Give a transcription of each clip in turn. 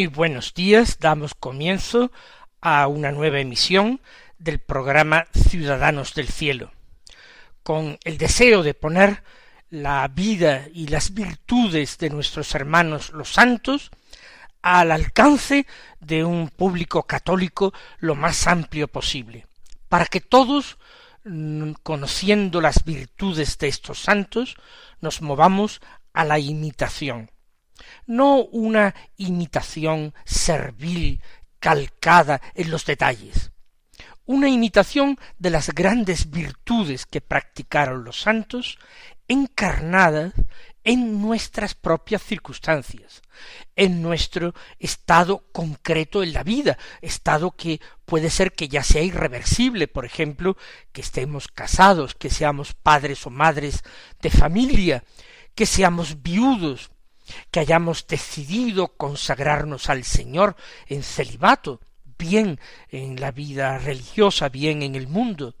Muy buenos días, damos comienzo a una nueva emisión del programa Ciudadanos del Cielo, con el deseo de poner la vida y las virtudes de nuestros hermanos los santos al alcance de un público católico lo más amplio posible, para que todos, mm, conociendo las virtudes de estos santos, nos movamos a la imitación, no una imitación servil, calcada en los detalles, una imitación de las grandes virtudes que practicaron los santos, encarnadas en nuestras propias circunstancias, en nuestro estado concreto en la vida, estado que puede ser que ya sea irreversible, por ejemplo, que estemos casados, que seamos padres o madres de familia, que seamos viudos, que hayamos decidido consagrarnos al Señor en celibato, bien en la vida religiosa, bien en el mundo.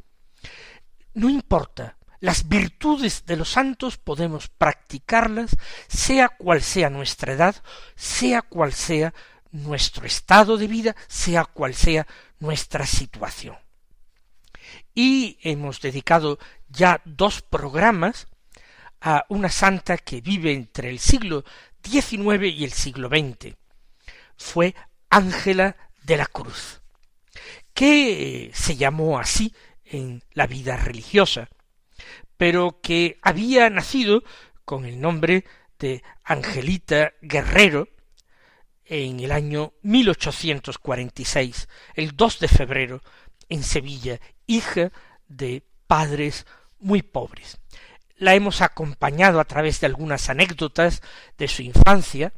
No importa, las virtudes de los santos podemos practicarlas, sea cual sea nuestra edad, sea cual sea nuestro estado de vida, sea cual sea nuestra situación. Y hemos dedicado ya dos programas a una santa que vive entre el siglo XIX y el siglo XX. Fue Ángela de la Cruz, que se llamó así en la vida religiosa, pero que había nacido con el nombre de Angelita Guerrero en el año 1846, el 2 de febrero, en Sevilla, hija de padres muy pobres la hemos acompañado a través de algunas anécdotas de su infancia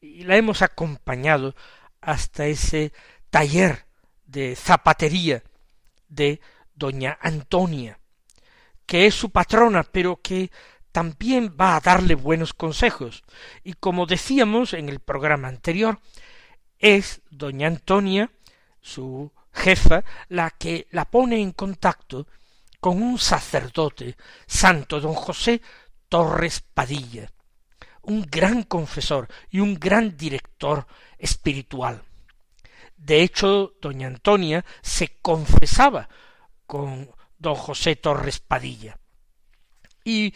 y la hemos acompañado hasta ese taller de zapatería de doña Antonia, que es su patrona, pero que también va a darle buenos consejos. Y como decíamos en el programa anterior, es doña Antonia, su jefa, la que la pone en contacto con un sacerdote, santo don José Torres Padilla, un gran confesor y un gran director espiritual. De hecho, doña Antonia se confesaba con don José Torres Padilla. Y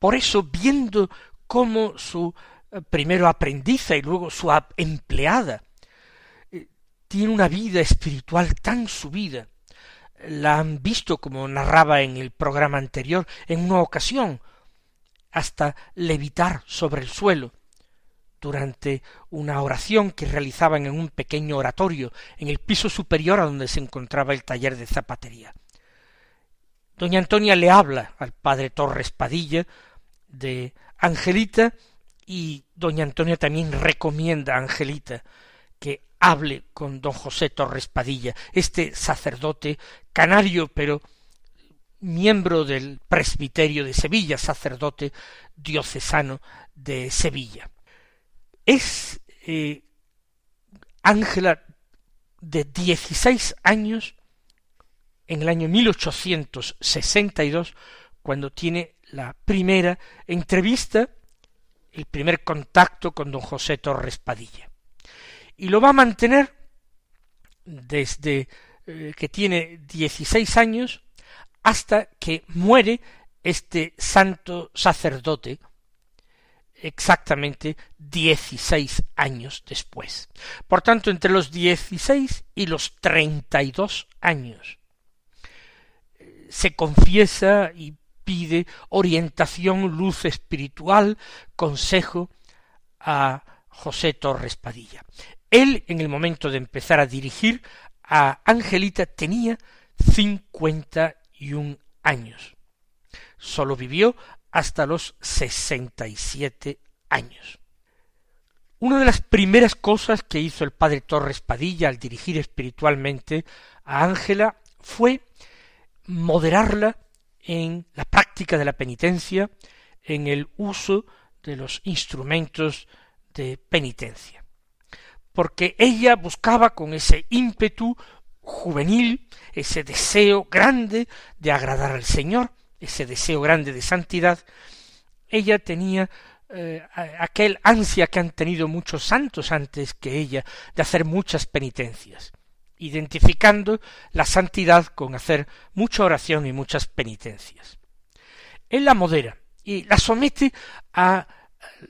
por eso, viendo cómo su eh, primero aprendiza y luego su empleada eh, tiene una vida espiritual tan subida, la han visto, como narraba en el programa anterior, en una ocasión, hasta levitar sobre el suelo, durante una oración que realizaban en un pequeño oratorio en el piso superior a donde se encontraba el taller de zapatería. Doña Antonia le habla al padre Torres Padilla de Angelita y doña Antonia también recomienda a Angelita hable con don José Torres Padilla, este sacerdote canario, pero miembro del presbiterio de Sevilla, sacerdote diocesano de Sevilla. Es eh, Ángela de dieciséis años en el año 1862 cuando tiene la primera entrevista, el primer contacto con don José Torres Padilla y lo va a mantener desde eh, que tiene dieciséis años hasta que muere este santo sacerdote exactamente dieciséis años después. Por tanto, entre los dieciséis y los treinta y dos años eh, se confiesa y pide orientación, luz espiritual, consejo a José Torres Padilla. Él, en el momento de empezar a dirigir a Angelita, tenía cincuenta y un años. Solo vivió hasta los sesenta y siete años. Una de las primeras cosas que hizo el padre Torres Padilla al dirigir espiritualmente a Ángela fue moderarla en la práctica de la penitencia, en el uso de los instrumentos de penitencia. Porque ella buscaba con ese ímpetu juvenil, ese deseo grande de agradar al Señor, ese deseo grande de santidad, ella tenía eh, aquel ansia que han tenido muchos santos antes que ella de hacer muchas penitencias, identificando la santidad con hacer mucha oración y muchas penitencias. Él la modera y la somete a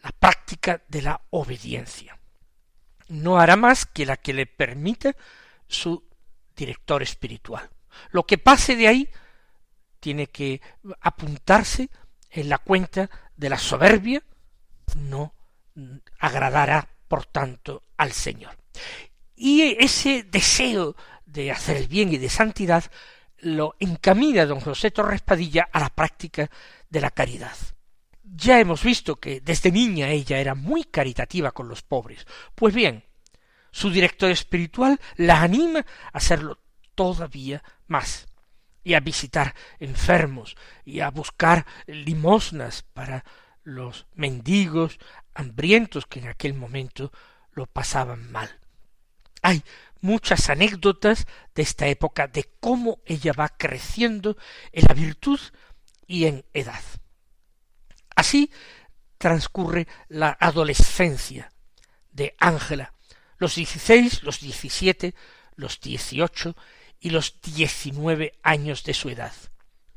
la práctica de la obediencia. No hará más que la que le permita su director espiritual. Lo que pase de ahí tiene que apuntarse en la cuenta de la soberbia, no agradará, por tanto, al Señor. Y ese deseo de hacer bien y de santidad lo encamina don José Torres Padilla a la práctica de la caridad. Ya hemos visto que desde niña ella era muy caritativa con los pobres. Pues bien, su director espiritual la anima a hacerlo todavía más y a visitar enfermos y a buscar limosnas para los mendigos hambrientos que en aquel momento lo pasaban mal. Hay muchas anécdotas de esta época de cómo ella va creciendo en la virtud y en edad. Así transcurre la adolescencia de Ángela, los dieciséis, los diecisiete, los dieciocho y los diecinueve años de su edad.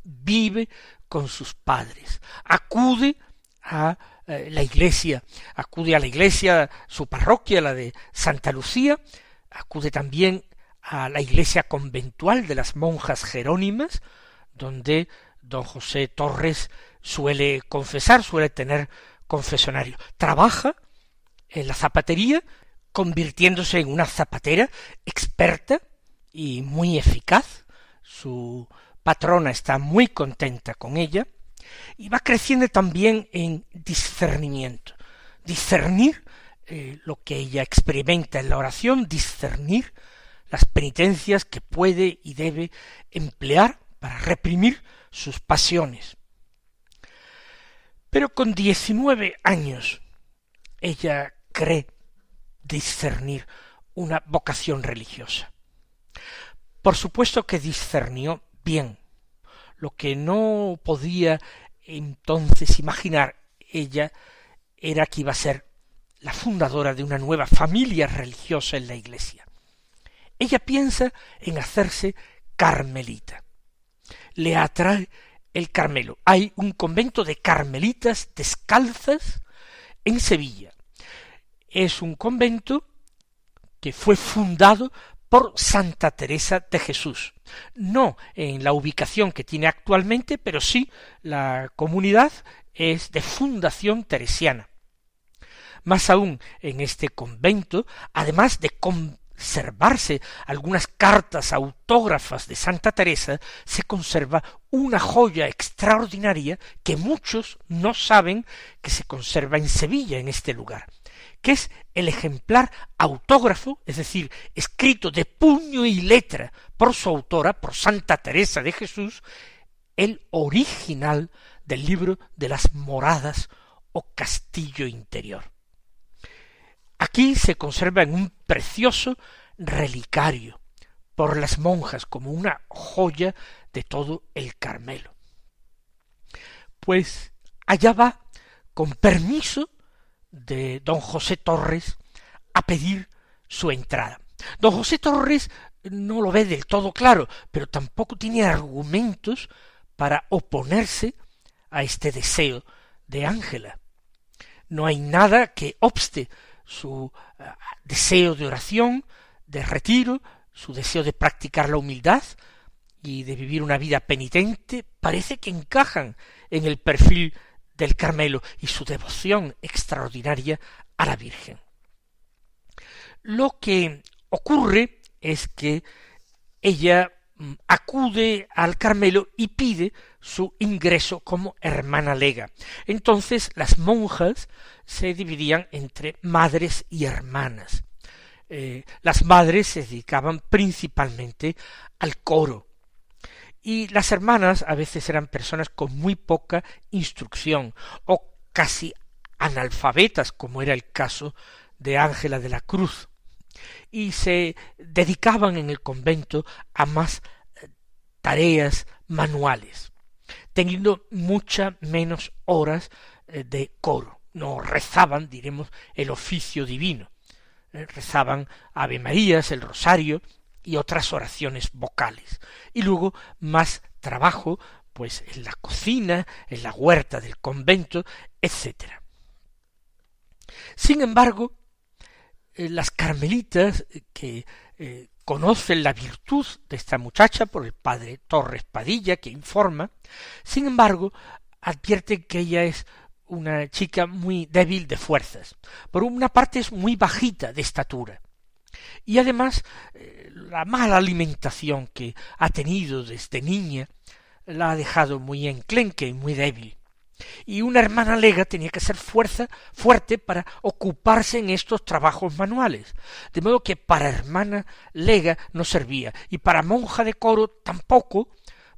Vive con sus padres, acude a eh, la iglesia, acude a la iglesia, su parroquia, la de Santa Lucía, acude también a la iglesia conventual de las monjas jerónimas, donde don José Torres suele confesar, suele tener confesonario. Trabaja en la zapatería, convirtiéndose en una zapatera experta y muy eficaz. Su patrona está muy contenta con ella y va creciendo también en discernimiento. Discernir eh, lo que ella experimenta en la oración, discernir las penitencias que puede y debe emplear para reprimir sus pasiones. Pero con diecinueve años ella cree discernir una vocación religiosa. Por supuesto que discernió bien. Lo que no podía entonces imaginar ella era que iba a ser la fundadora de una nueva familia religiosa en la Iglesia. Ella piensa en hacerse carmelita. Le atrae el Carmelo. Hay un convento de carmelitas descalzas en Sevilla. Es un convento que fue fundado por Santa Teresa de Jesús. No en la ubicación que tiene actualmente, pero sí la comunidad es de fundación teresiana. Más aún, en este convento, además de conservarse algunas cartas autógrafas de Santa Teresa, se conserva una joya extraordinaria que muchos no saben que se conserva en Sevilla, en este lugar, que es el ejemplar autógrafo, es decir, escrito de puño y letra por su autora, por Santa Teresa de Jesús, el original del libro de las moradas o castillo interior. Aquí se conserva en un precioso relicario por las monjas como una joya de todo el Carmelo. Pues allá va, con permiso de don José Torres, a pedir su entrada. Don José Torres no lo ve del todo claro, pero tampoco tiene argumentos para oponerse a este deseo de Ángela. No hay nada que obste su eh, deseo de oración, de retiro, su deseo de practicar la humildad y de vivir una vida penitente parece que encajan en el perfil del Carmelo y su devoción extraordinaria a la Virgen. Lo que ocurre es que ella acude al Carmelo y pide su ingreso como hermana lega. Entonces las monjas se dividían entre madres y hermanas. Eh, las madres se dedicaban principalmente al coro, y las hermanas a veces eran personas con muy poca instrucción o casi analfabetas, como era el caso de Ángela de la Cruz, y se dedicaban en el convento a más eh, tareas manuales, teniendo muchas menos horas eh, de coro. No rezaban, diremos, el oficio divino. Eh, rezaban Ave Marías, el rosario, y otras oraciones vocales. Y luego más trabajo, pues en la cocina, en la huerta del convento, etc. Sin embargo, las carmelitas eh, que eh, conocen la virtud de esta muchacha por el padre Torres Padilla, que informa, sin embargo, advierten que ella es una chica muy débil de fuerzas. Por una parte es muy bajita de estatura, y además, eh, la mala alimentación que ha tenido desde niña la ha dejado muy enclenque y muy débil. Y una hermana lega tenía que ser fuerza fuerte para ocuparse en estos trabajos manuales. De modo que para hermana lega no servía, y para monja de coro tampoco,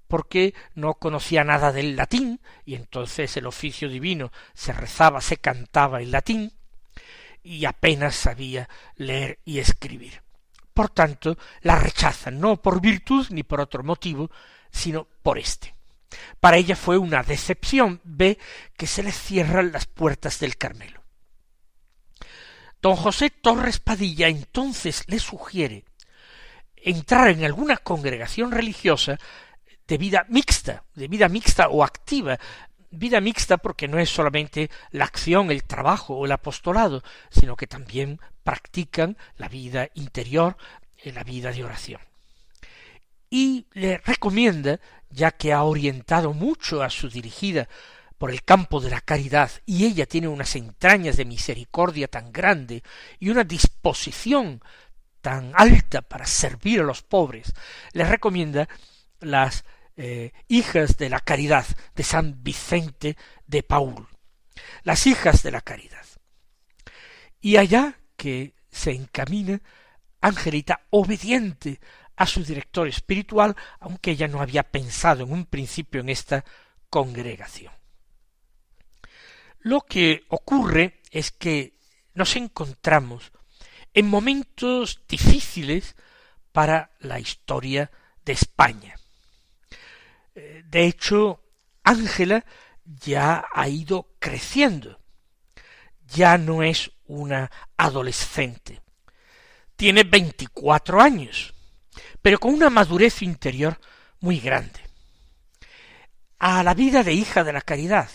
porque no conocía nada del latín, y entonces el oficio divino se rezaba, se cantaba en latín, y apenas sabía leer y escribir. Por tanto, la rechazan, no por virtud ni por otro motivo, sino por éste. Para ella fue una decepción, ve que se le cierran las puertas del Carmelo. Don José Torres Padilla entonces le sugiere entrar en alguna congregación religiosa de vida mixta, de vida mixta o activa, vida mixta porque no es solamente la acción, el trabajo o el apostolado, sino que también practican la vida interior, eh, la vida de oración. Y le recomienda, ya que ha orientado mucho a su dirigida por el campo de la caridad, y ella tiene unas entrañas de misericordia tan grande y una disposición tan alta para servir a los pobres, le recomienda las eh, hijas de la caridad de San Vicente de Paul, las hijas de la caridad. Y allá que se encamina Angelita obediente a su director espiritual, aunque ella no había pensado en un principio en esta congregación. Lo que ocurre es que nos encontramos en momentos difíciles para la historia de España. De hecho, Ángela ya ha ido creciendo. Ya no es una adolescente. Tiene veinticuatro años, pero con una madurez interior muy grande. A la vida de hija de la caridad,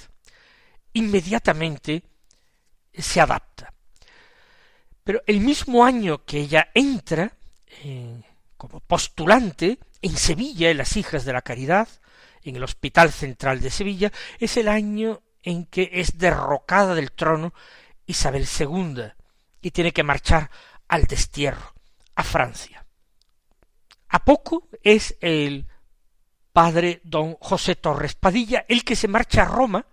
inmediatamente se adapta. Pero el mismo año que ella entra eh, como postulante en Sevilla, en las hijas de la caridad, en el Hospital Central de Sevilla, es el año en que es derrocada del trono Isabel II y tiene que marchar al destierro, a Francia. A poco es el padre don José Torres Padilla el que se marcha a Roma,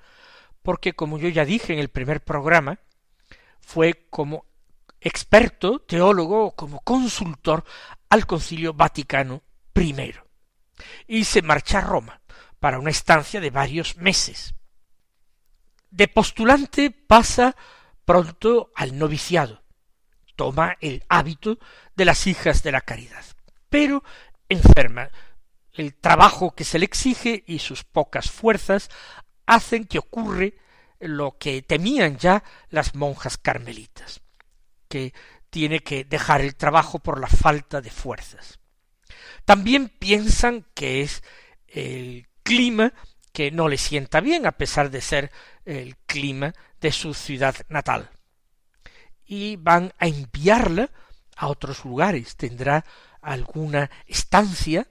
porque como yo ya dije en el primer programa, fue como experto, teólogo, como consultor al Concilio Vaticano I. Y se marcha a Roma para una estancia de varios meses. De postulante pasa pronto al noviciado, toma el hábito de las hijas de la caridad, pero enferma. El trabajo que se le exige y sus pocas fuerzas hacen que ocurre lo que temían ya las monjas carmelitas, que tiene que dejar el trabajo por la falta de fuerzas. También piensan que es el clima que no le sienta bien a pesar de ser el clima de su ciudad natal. Y van a enviarla a otros lugares. Tendrá alguna estancia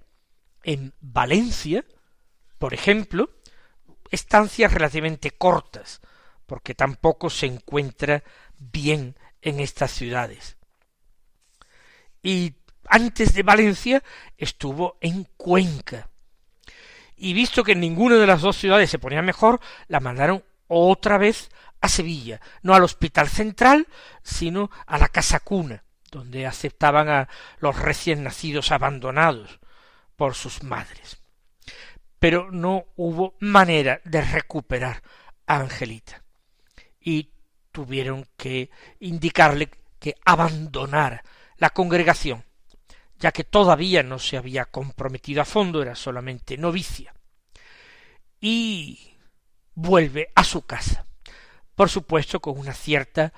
en Valencia, por ejemplo, estancias relativamente cortas, porque tampoco se encuentra bien en estas ciudades. Y antes de Valencia estuvo en Cuenca. Y visto que en ninguna de las dos ciudades se ponía mejor, la mandaron otra vez a Sevilla, no al Hospital Central, sino a la Casa Cuna, donde aceptaban a los recién nacidos abandonados por sus madres. Pero no hubo manera de recuperar a Angelita. Y tuvieron que indicarle que abandonara la congregación, ya que todavía no se había comprometido a fondo, era solamente novicia. Y vuelve a su casa, por supuesto con una cierta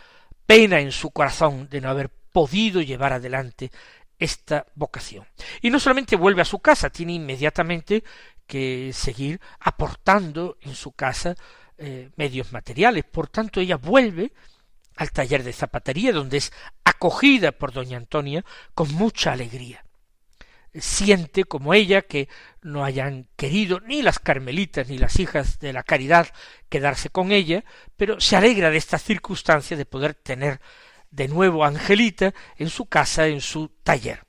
pena en su corazón de no haber podido llevar adelante esta vocación. Y no solamente vuelve a su casa, tiene inmediatamente que seguir aportando en su casa eh, medios materiales. Por tanto, ella vuelve al taller de zapatería, donde es acogida por doña Antonia con mucha alegría. Siente como ella que no hayan querido ni las carmelitas ni las hijas de la caridad quedarse con ella, pero se alegra de esta circunstancia de poder tener de nuevo Angelita en su casa, en su taller.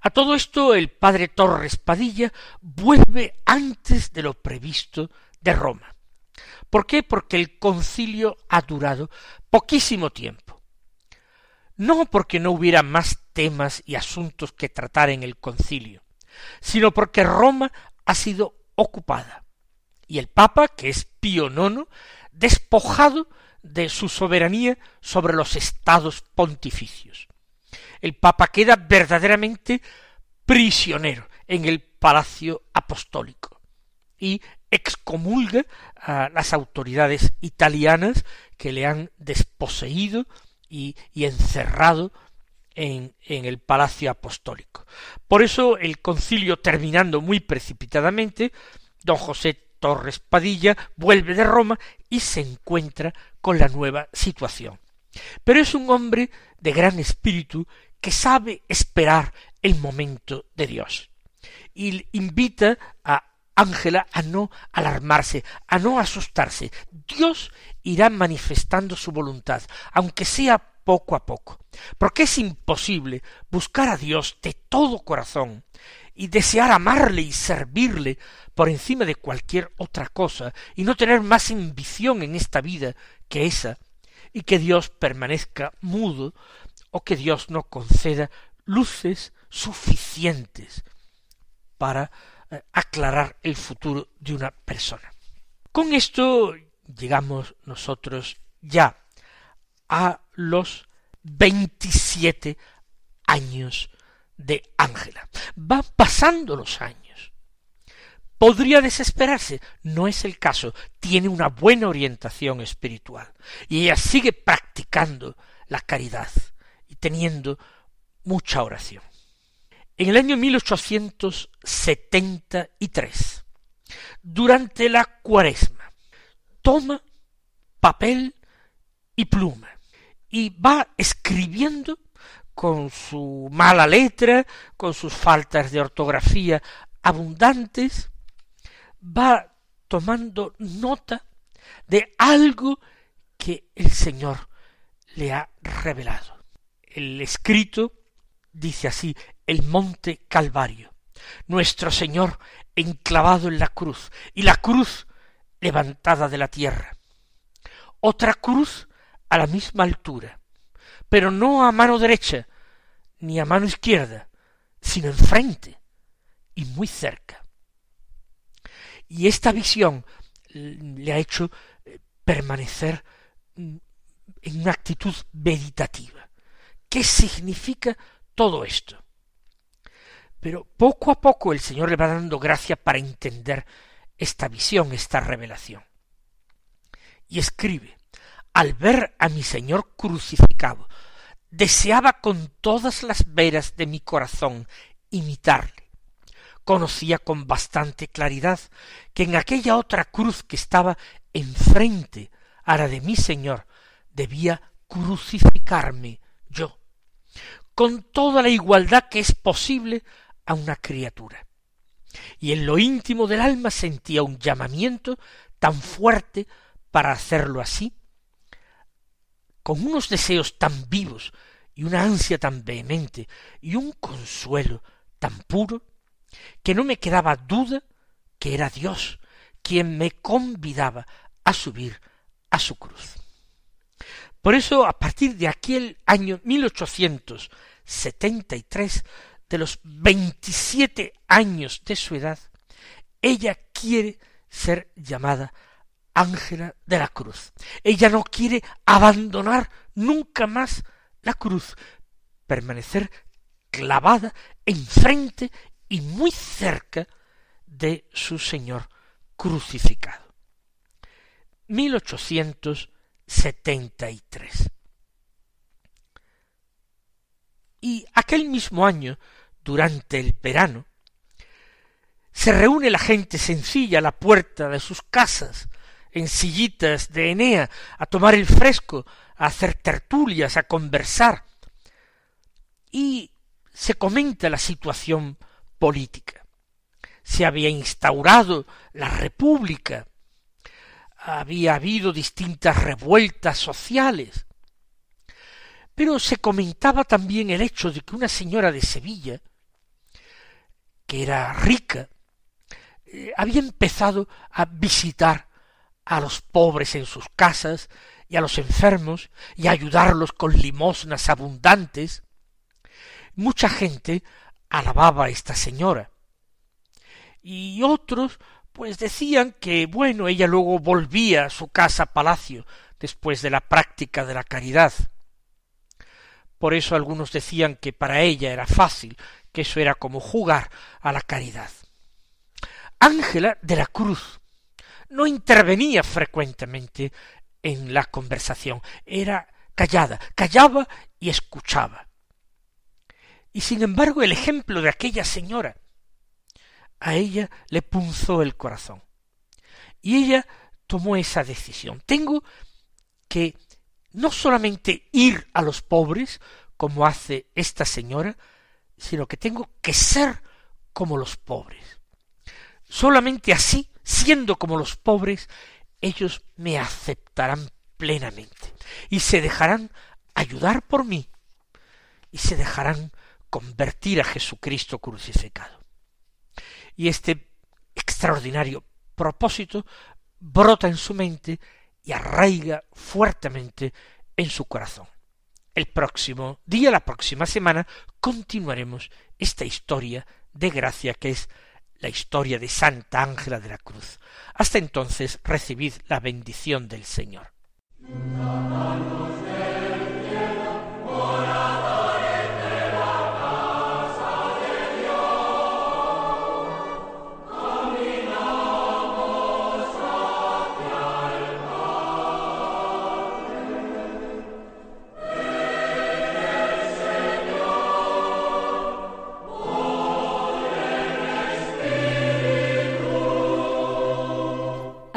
A todo esto el padre Torres Padilla vuelve antes de lo previsto de Roma. ¿Por qué? Porque el concilio ha durado poquísimo tiempo. No porque no hubiera más temas y asuntos que tratar en el concilio, sino porque Roma ha sido ocupada y el Papa, que es Pío IX, despojado de su soberanía sobre los estados pontificios. El Papa queda verdaderamente prisionero en el palacio apostólico y excomulga a las autoridades italianas que le han desposeído y, encerrado en, el palacio apostólico. Por eso el concilio terminando muy precipitadamente, don José Torres Padilla vuelve de Roma y se encuentra con la nueva situación. Pero es un hombre de gran espíritu que sabe esperar el momento de Dios y invita a Ángela a no alarmarse, a no asustarse. Dios irá manifestando su voluntad, aunque sea poco a poco, porque es imposible buscar a Dios de todo corazón y desear amarle y servirle por encima de cualquier otra cosa y no tener más ambición en esta vida que esa, y que Dios permanezca mudo o que Dios no conceda luces suficientes para eh, aclarar el futuro de una persona. Con esto llegamos nosotros ya a los veintisiete años de Ángela. Van pasando los años. Podría desesperarse, no es el caso, tiene una buena orientación espiritual. Y ella sigue practicando la caridad y teniendo mucha oración. En el año 1873, durante la cuaresma, toma papel y pluma y va escribiendo con su mala letra, con sus faltas de ortografía abundantes, va tomando nota de algo que el Señor le ha revelado. El escrito dice así, el monte Calvario, nuestro Señor enclavado en la cruz, y la cruz levantada de la tierra. Otra cruz a la misma altura, pero no a mano derecha, ni a mano izquierda, sino enfrente y muy cerca. Y esta visión le ha hecho eh, permanecer mm, en una actitud meditativa. ¿Qué significa todo esto? Pero poco a poco el Señor le va dando gracia para entender esta visión, esta revelación. Y escribe, al ver a mi Señor crucificado, deseaba con todas las veras de mi corazón imitarle. Conocía con bastante claridad que en aquella otra cruz que estaba enfrente a la de mi Señor debía crucificarme yo, con toda la igualdad que es posible a una criatura. Y en lo íntimo del alma sentía un llamamiento tan fuerte para hacerlo así, con unos deseos tan vivos y una ansia tan vehemente y un consuelo tan puro, que no me quedaba duda que era Dios quien me convidaba a subir a su cruz. Por eso, a partir de aquel año 1873, de los veintisiete años de su edad, ella quiere ser llamada Ángela de la Cruz. Ella no quiere abandonar nunca más la cruz, permanecer clavada enfrente y muy cerca de su Señor crucificado. 1873. Y aquel mismo año, durante el verano, se reúne la gente sencilla a la puerta de sus casas, en sillitas de Enea, a tomar el fresco, a hacer tertulias, a conversar. Y se comenta la situación política. Se había instaurado la República, había habido distintas revueltas sociales, pero se comentaba también el hecho de que una señora de Sevilla, que era rica, eh, había empezado a visitar a los pobres en sus casas y a los enfermos y a ayudarlos con limosnas abundantes. Mucha gente alababa a esta señora. Y otros pues decían que bueno, ella luego volvía a su casa palacio después de la práctica de la caridad. Por eso algunos decían que para ella era fácil, que eso era como jugar a la caridad. Ángela de la Cruz no intervenía frecuentemente en la conversación, era callada, callaba y escuchaba. Y sin embargo el ejemplo de aquella señora a ella le punzó el corazón. Y ella tomó esa decisión. Tengo que no solamente ir a los pobres, como hace esta señora, sino que tengo que ser como los pobres. Solamente así, siendo como los pobres, ellos me aceptarán plenamente y se dejarán ayudar por mí y se dejarán convertir a Jesucristo crucificado. Y este extraordinario propósito brota en su mente y arraiga fuertemente en su corazón. El próximo día, la próxima semana, continuaremos esta historia de gracia que es la historia de Santa Ángela de la Cruz. Hasta entonces recibid la bendición del Señor.